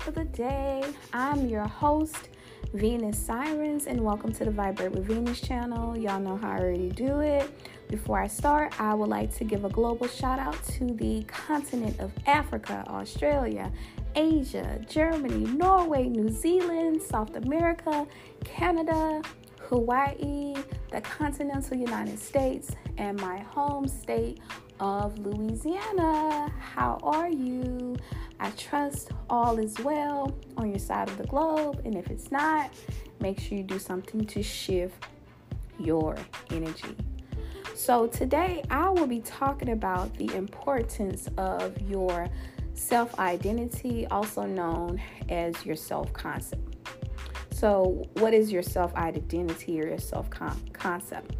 top of the day. I'm your host, Venus Sirens, and welcome to the Vibrate with Venus channel. Y'all know how I already do it. Before I start, I would like to give a global shout out to the continent of Africa, Australia, Asia, Germany, Norway, New Zealand, South America, Canada, Hawaii, the continental United States, and my home state of Louisiana. How are you? I trust all is well on your side of the globe, and if it's not, make sure you do something to shift your energy. So, today I will be talking about the importance of your self identity, also known as your self concept. So, what is your self identity or your self concept?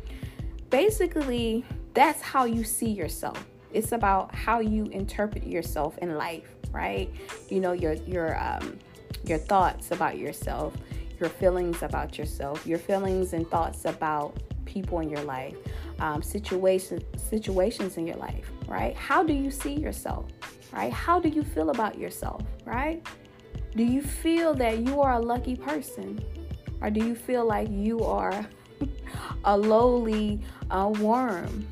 Basically, that's how you see yourself. It's about how you interpret yourself in life, right? You know your your um, your thoughts about yourself, your feelings about yourself, your feelings and thoughts about people in your life, um, situations situations in your life, right? How do you see yourself, right? How do you feel about yourself, right? Do you feel that you are a lucky person, or do you feel like you are a lowly uh, worm?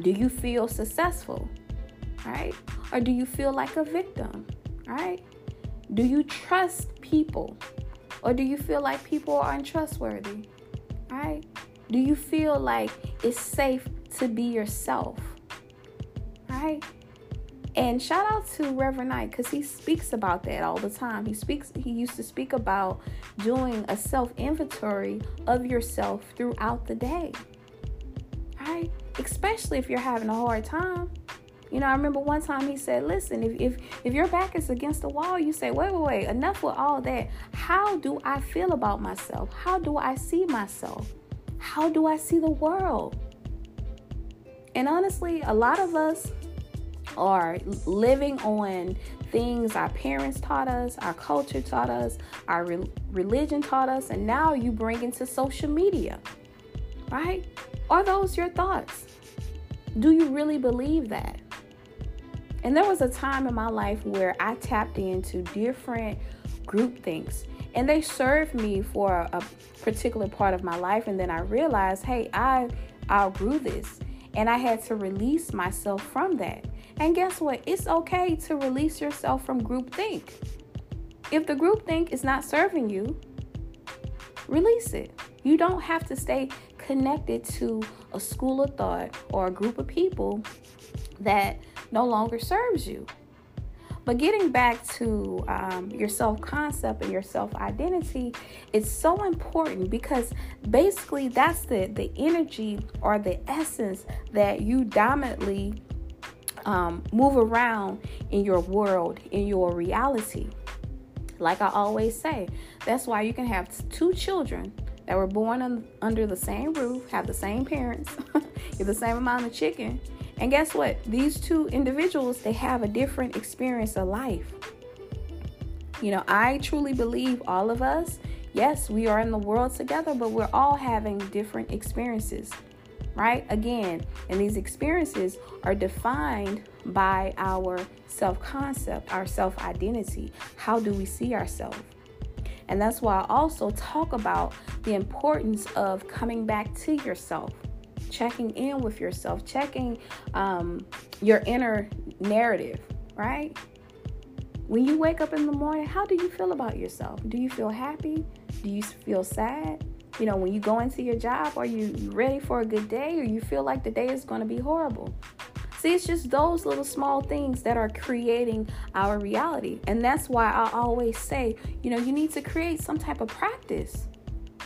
Do you feel successful? Right? Or do you feel like a victim? Right? Do you trust people? Or do you feel like people are untrustworthy? Right? Do you feel like it's safe to be yourself? Right? And shout out to Reverend Knight because he speaks about that all the time. He speaks, he used to speak about doing a self inventory of yourself throughout the day. Especially if you're having a hard time. You know, I remember one time he said, "Listen, if if if your back is against the wall, you say, wait, wait, wait, enough with all that. How do I feel about myself? How do I see myself? How do I see the world?" And honestly, a lot of us are living on things our parents taught us, our culture taught us, our re- religion taught us, and now you bring into social media, right? Are those your thoughts? Do you really believe that? And there was a time in my life where I tapped into different group things and they served me for a particular part of my life and then I realized, "Hey, I outgrew this." And I had to release myself from that. And guess what? It's okay to release yourself from group think. If the group think is not serving you, release it. You don't have to stay connected to a school of thought or a group of people that no longer serves you. But getting back to um, your self concept and your self identity, it's so important because basically that's the, the energy or the essence that you dominantly um, move around in your world, in your reality. Like I always say, that's why you can have two children that were born un- under the same roof, have the same parents, get the same amount of chicken. And guess what? These two individuals, they have a different experience of life. You know, I truly believe all of us, yes, we are in the world together, but we're all having different experiences, right? Again, and these experiences are defined by our self concept, our self identity. How do we see ourselves? And that's why I also talk about the importance of coming back to yourself, checking in with yourself, checking um, your inner narrative, right? When you wake up in the morning, how do you feel about yourself? Do you feel happy? Do you feel sad? You know, when you go into your job, are you ready for a good day or you feel like the day is going to be horrible? See, it's just those little small things that are creating our reality. And that's why I always say, you know, you need to create some type of practice.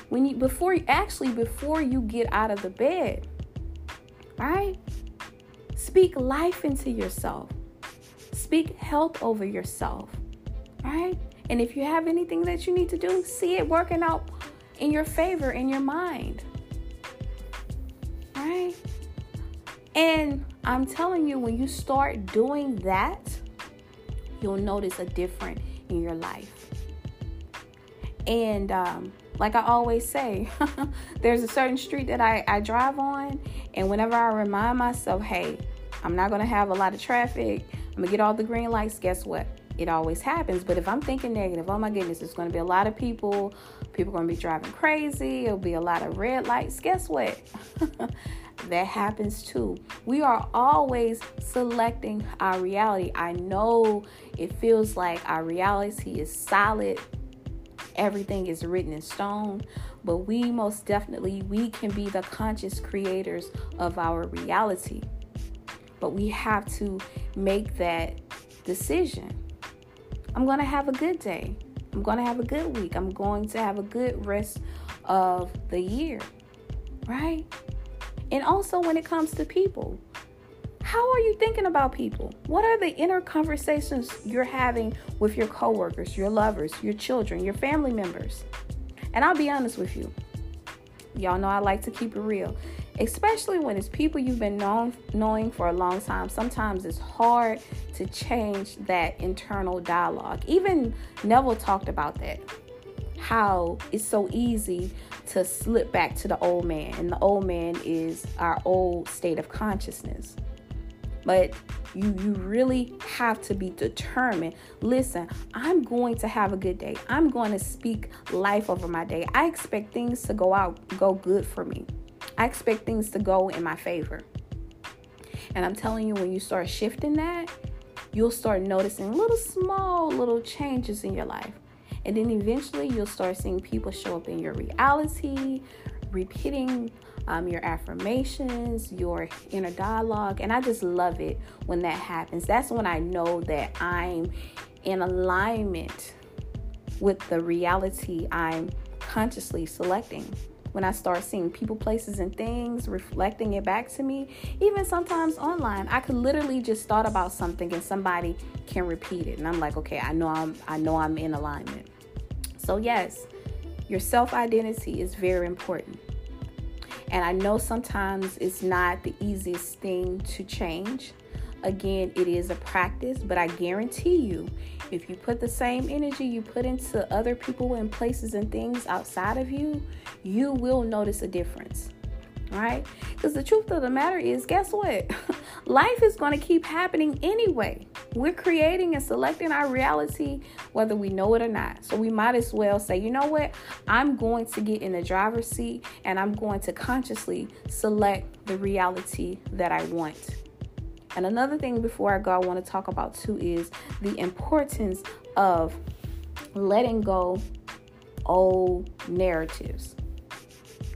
When you before actually before you get out of the bed, right? Speak life into yourself. Speak health over yourself, right? And if you have anything that you need to do, see it working out in your favor in your mind. Right? And I'm telling you, when you start doing that, you'll notice a difference in your life. And um, like I always say, there's a certain street that I, I drive on, and whenever I remind myself, hey, I'm not gonna have a lot of traffic, I'm gonna get all the green lights, guess what? it always happens. But if I'm thinking negative, oh my goodness, it's to be a lot of people. People are to be driving crazy. It'll be a lot of red lights. Guess what? that happens too. We are always selecting our reality. I know it feels like our reality is solid. Everything is written in stone, but we most definitely we can be the conscious creators of our reality. But we have to make that decision. I'm going to have a good day. I'm going to have a good week. I'm going to have a good rest of the year. Right? And also when it comes to people, how are you thinking about people? What are the inner conversations you're having with your coworkers, your lovers, your children, your family members? And I'll be honest with you. Y'all know I like to keep it real, especially when it's people you've been known, knowing for a long time. Sometimes it's hard to change that internal dialogue. Even Neville talked about that. How it's so easy to slip back to the old man, and the old man is our old state of consciousness. But you you really have to be determined. Listen, I'm going to have a good day. I'm going to speak life over my day. I expect things to go out go good for me. I expect things to go in my favor. And I'm telling you when you start shifting that, you'll start noticing little small little changes in your life. And then eventually you'll start seeing people show up in your reality, repeating um, your affirmations, your inner dialogue. And I just love it when that happens. That's when I know that I'm in alignment with the reality I'm consciously selecting. When I start seeing people, places, and things reflecting it back to me, even sometimes online, I could literally just thought about something and somebody can repeat it, and I'm like, okay, I know I'm, I know I'm in alignment. So yes, your self identity is very important. And I know sometimes it's not the easiest thing to change. Again, it is a practice, but I guarantee you, if you put the same energy you put into other people and places and things outside of you, you will notice a difference right? Because the truth of the matter is, guess what? Life is going to keep happening anyway. We're creating and selecting our reality whether we know it or not. So we might as well say, you know what? I'm going to get in the driver's seat and I'm going to consciously select the reality that I want. And another thing before I go, I want to talk about too is the importance of letting go old narratives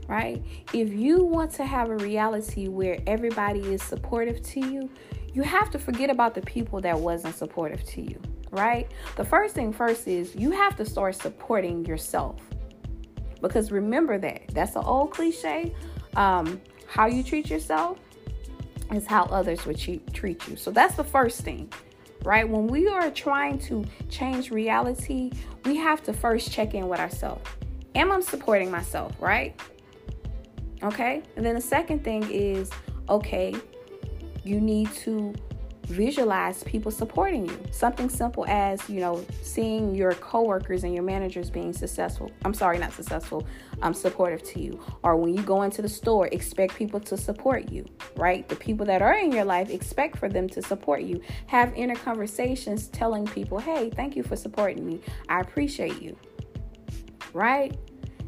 right? If you want to have a reality where everybody is supportive to you, you have to forget about the people that wasn't supportive to you, right? The first thing first is you have to start supporting yourself. Because remember that. That's an old cliche. Um, how you treat yourself is how others would treat you. So that's the first thing, right? When we are trying to change reality, we have to first check in with ourselves. Am I supporting myself, right? Okay. And then the second thing is okay, you need to visualize people supporting you. Something simple as, you know, seeing your coworkers and your managers being successful. I'm sorry, not successful, um, supportive to you. Or when you go into the store, expect people to support you, right? The people that are in your life, expect for them to support you. Have inner conversations telling people, hey, thank you for supporting me. I appreciate you, right?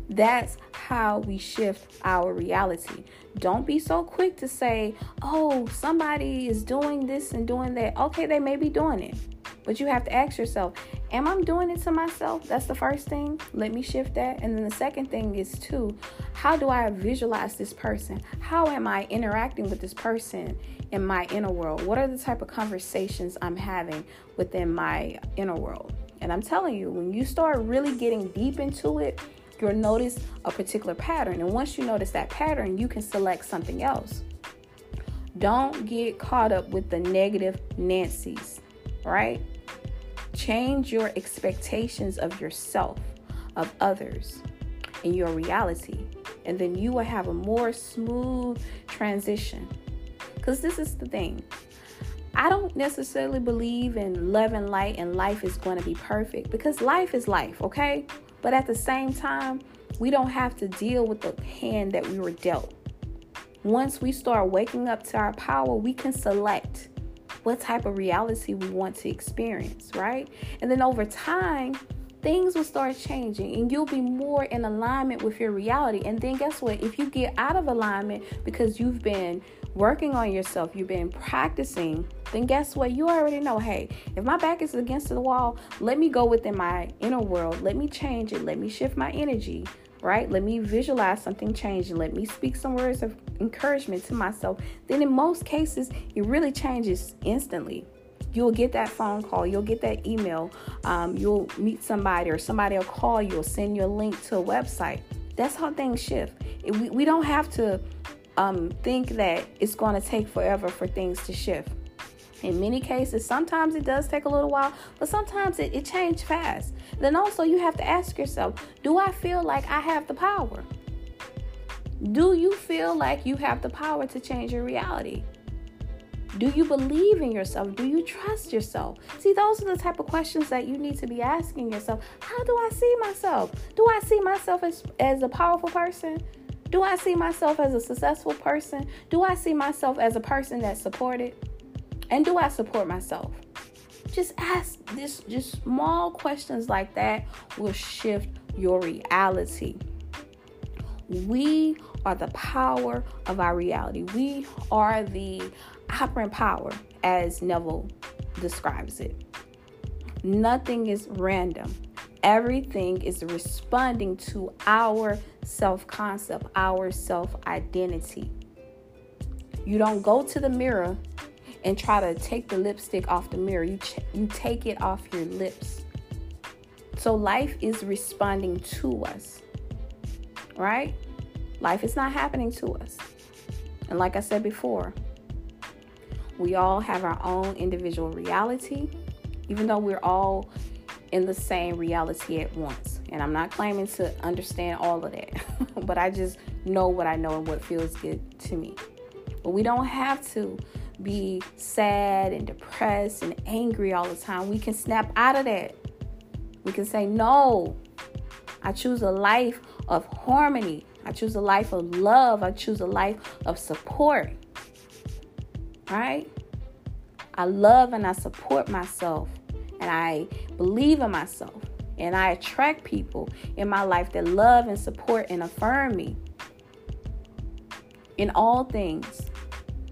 That's how we shift our reality. Don't be so quick to say, oh, somebody is doing this and doing that. Okay, they may be doing it. But you have to ask yourself, am I doing it to myself? That's the first thing. Let me shift that. And then the second thing is, too, how do I visualize this person? How am I interacting with this person in my inner world? What are the type of conversations I'm having within my inner world? And I'm telling you, when you start really getting deep into it, you'll notice a particular pattern. And once you notice that pattern, you can select something else. Don't get caught up with the negative Nancy's, right? Change your expectations of yourself, of others, and your reality. And then you will have a more smooth transition. Because this is the thing I don't necessarily believe in love and light and life is going to be perfect because life is life, okay? But at the same time, we don't have to deal with the hand that we were dealt. Once we start waking up to our power, we can select what type of reality we want to experience, right? And then over time, things will start changing and you'll be more in alignment with your reality. And then guess what? If you get out of alignment because you've been working on yourself, you've been practicing, then guess what? You already know hey, if my back is against the wall, let me go within my inner world. Let me change it. Let me shift my energy, right? Let me visualize something changing. Let me speak some words of encouragement to myself. Then, in most cases, it really changes instantly. You'll get that phone call, you'll get that email, um, you'll meet somebody, or somebody will call you or send you a link to a website. That's how things shift. We, we don't have to um, think that it's going to take forever for things to shift. In many cases, sometimes it does take a little while, but sometimes it, it changes fast. Then also, you have to ask yourself Do I feel like I have the power? Do you feel like you have the power to change your reality? Do you believe in yourself? Do you trust yourself? See, those are the type of questions that you need to be asking yourself. How do I see myself? Do I see myself as, as a powerful person? Do I see myself as a successful person? Do I see myself as a person that's supported? And do I support myself? Just ask this just small questions like that will shift your reality. We are the power of our reality. We are the operant power as Neville describes it. Nothing is random. Everything is responding to our self concept, our self identity. You don't go to the mirror and try to take the lipstick off the mirror. You ch- you take it off your lips. So life is responding to us. Right? Life is not happening to us. And like I said before, we all have our own individual reality, even though we're all in the same reality at once. And I'm not claiming to understand all of that, but I just know what I know and what feels good to me. But we don't have to be sad and depressed and angry all the time. We can snap out of that. We can say, No, I choose a life of harmony. I choose a life of love. I choose a life of support. Right? I love and I support myself and I believe in myself. And I attract people in my life that love and support and affirm me in all things.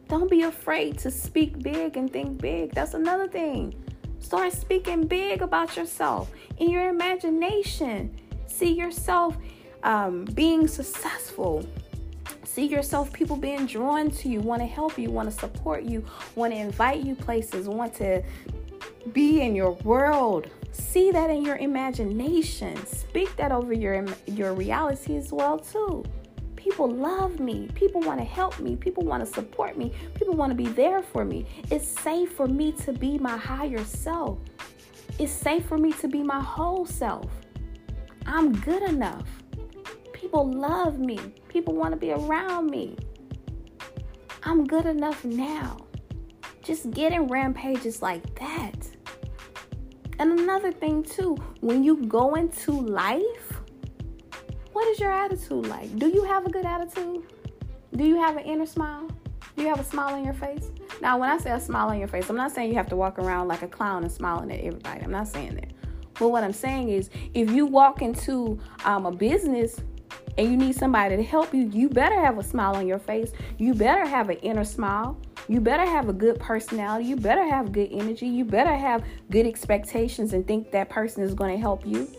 Don't be afraid to speak big and think big. That's another thing. Start speaking big about yourself in your imagination. See yourself um, being successful. See yourself, people being drawn to you, want to help you, want to support you, want to invite you places, want to be in your world. See that in your imagination. Speak that over your your reality as well too. People love me. People want to help me. People want to support me. People want to be there for me. It's safe for me to be my higher self. It's safe for me to be my whole self. I'm good enough. People love me. People want to be around me. I'm good enough now. Just getting rampages like that. And another thing, too, when you go into life, what is your attitude like? Do you have a good attitude? Do you have an inner smile? Do you have a smile on your face? Now, when I say a smile on your face, I'm not saying you have to walk around like a clown and smiling at everybody. I'm not saying that. But what I'm saying is, if you walk into um, a business and you need somebody to help you, you better have a smile on your face. You better have an inner smile. You better have a good personality. You better have good energy. You better have good expectations and think that person is going to help you.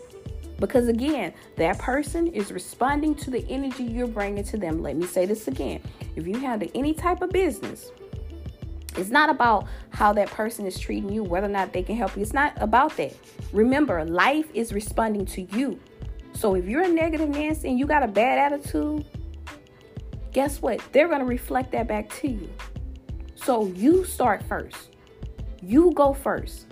Because again, that person is responding to the energy you're bringing to them. Let me say this again. If you handle any type of business, it's not about how that person is treating you, whether or not they can help you. It's not about that. Remember, life is responding to you. So if you're a negative Nancy and you got a bad attitude, guess what? They're going to reflect that back to you. So you start first. You go first.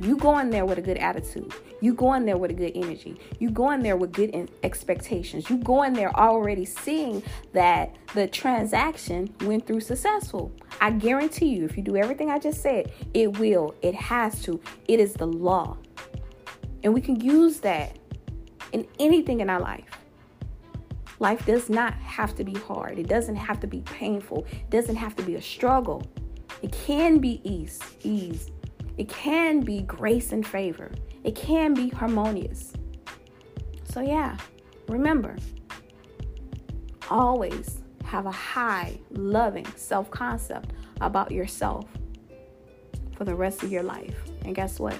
You go in there with a good attitude. You go in there with a good energy. You go in there with good expectations. You go in there already seeing that the transaction went through successful. I guarantee you, if you do everything I just said, it will. It has to. It is the law. And we can use that in anything in our life. Life does not have to be hard. It doesn't have to be painful. It doesn't have to be a struggle. It can be ease, ease. It can be grace and favor. It can be harmonious. So, yeah, remember always have a high, loving self concept about yourself for the rest of your life. And guess what?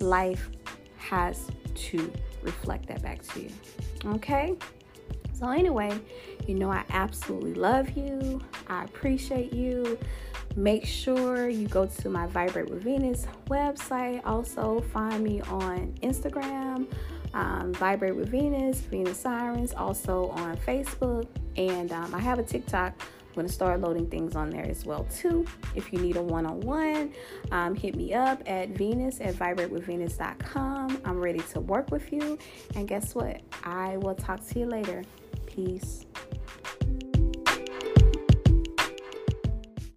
Life has to reflect that back to you. Okay? So, anyway, you know, I absolutely love you. I appreciate you. Make sure you go to my Vibrate with Venus website. Also, find me on Instagram, um, Vibrate with Venus, Venus Sirens, also on Facebook. And um, I have a TikTok. I'm going to start loading things on there as well too. If you need a one-on-one, um, hit me up at Venus at vibratewithvenus.com. I'm ready to work with you. And guess what? I will talk to you later. Peace.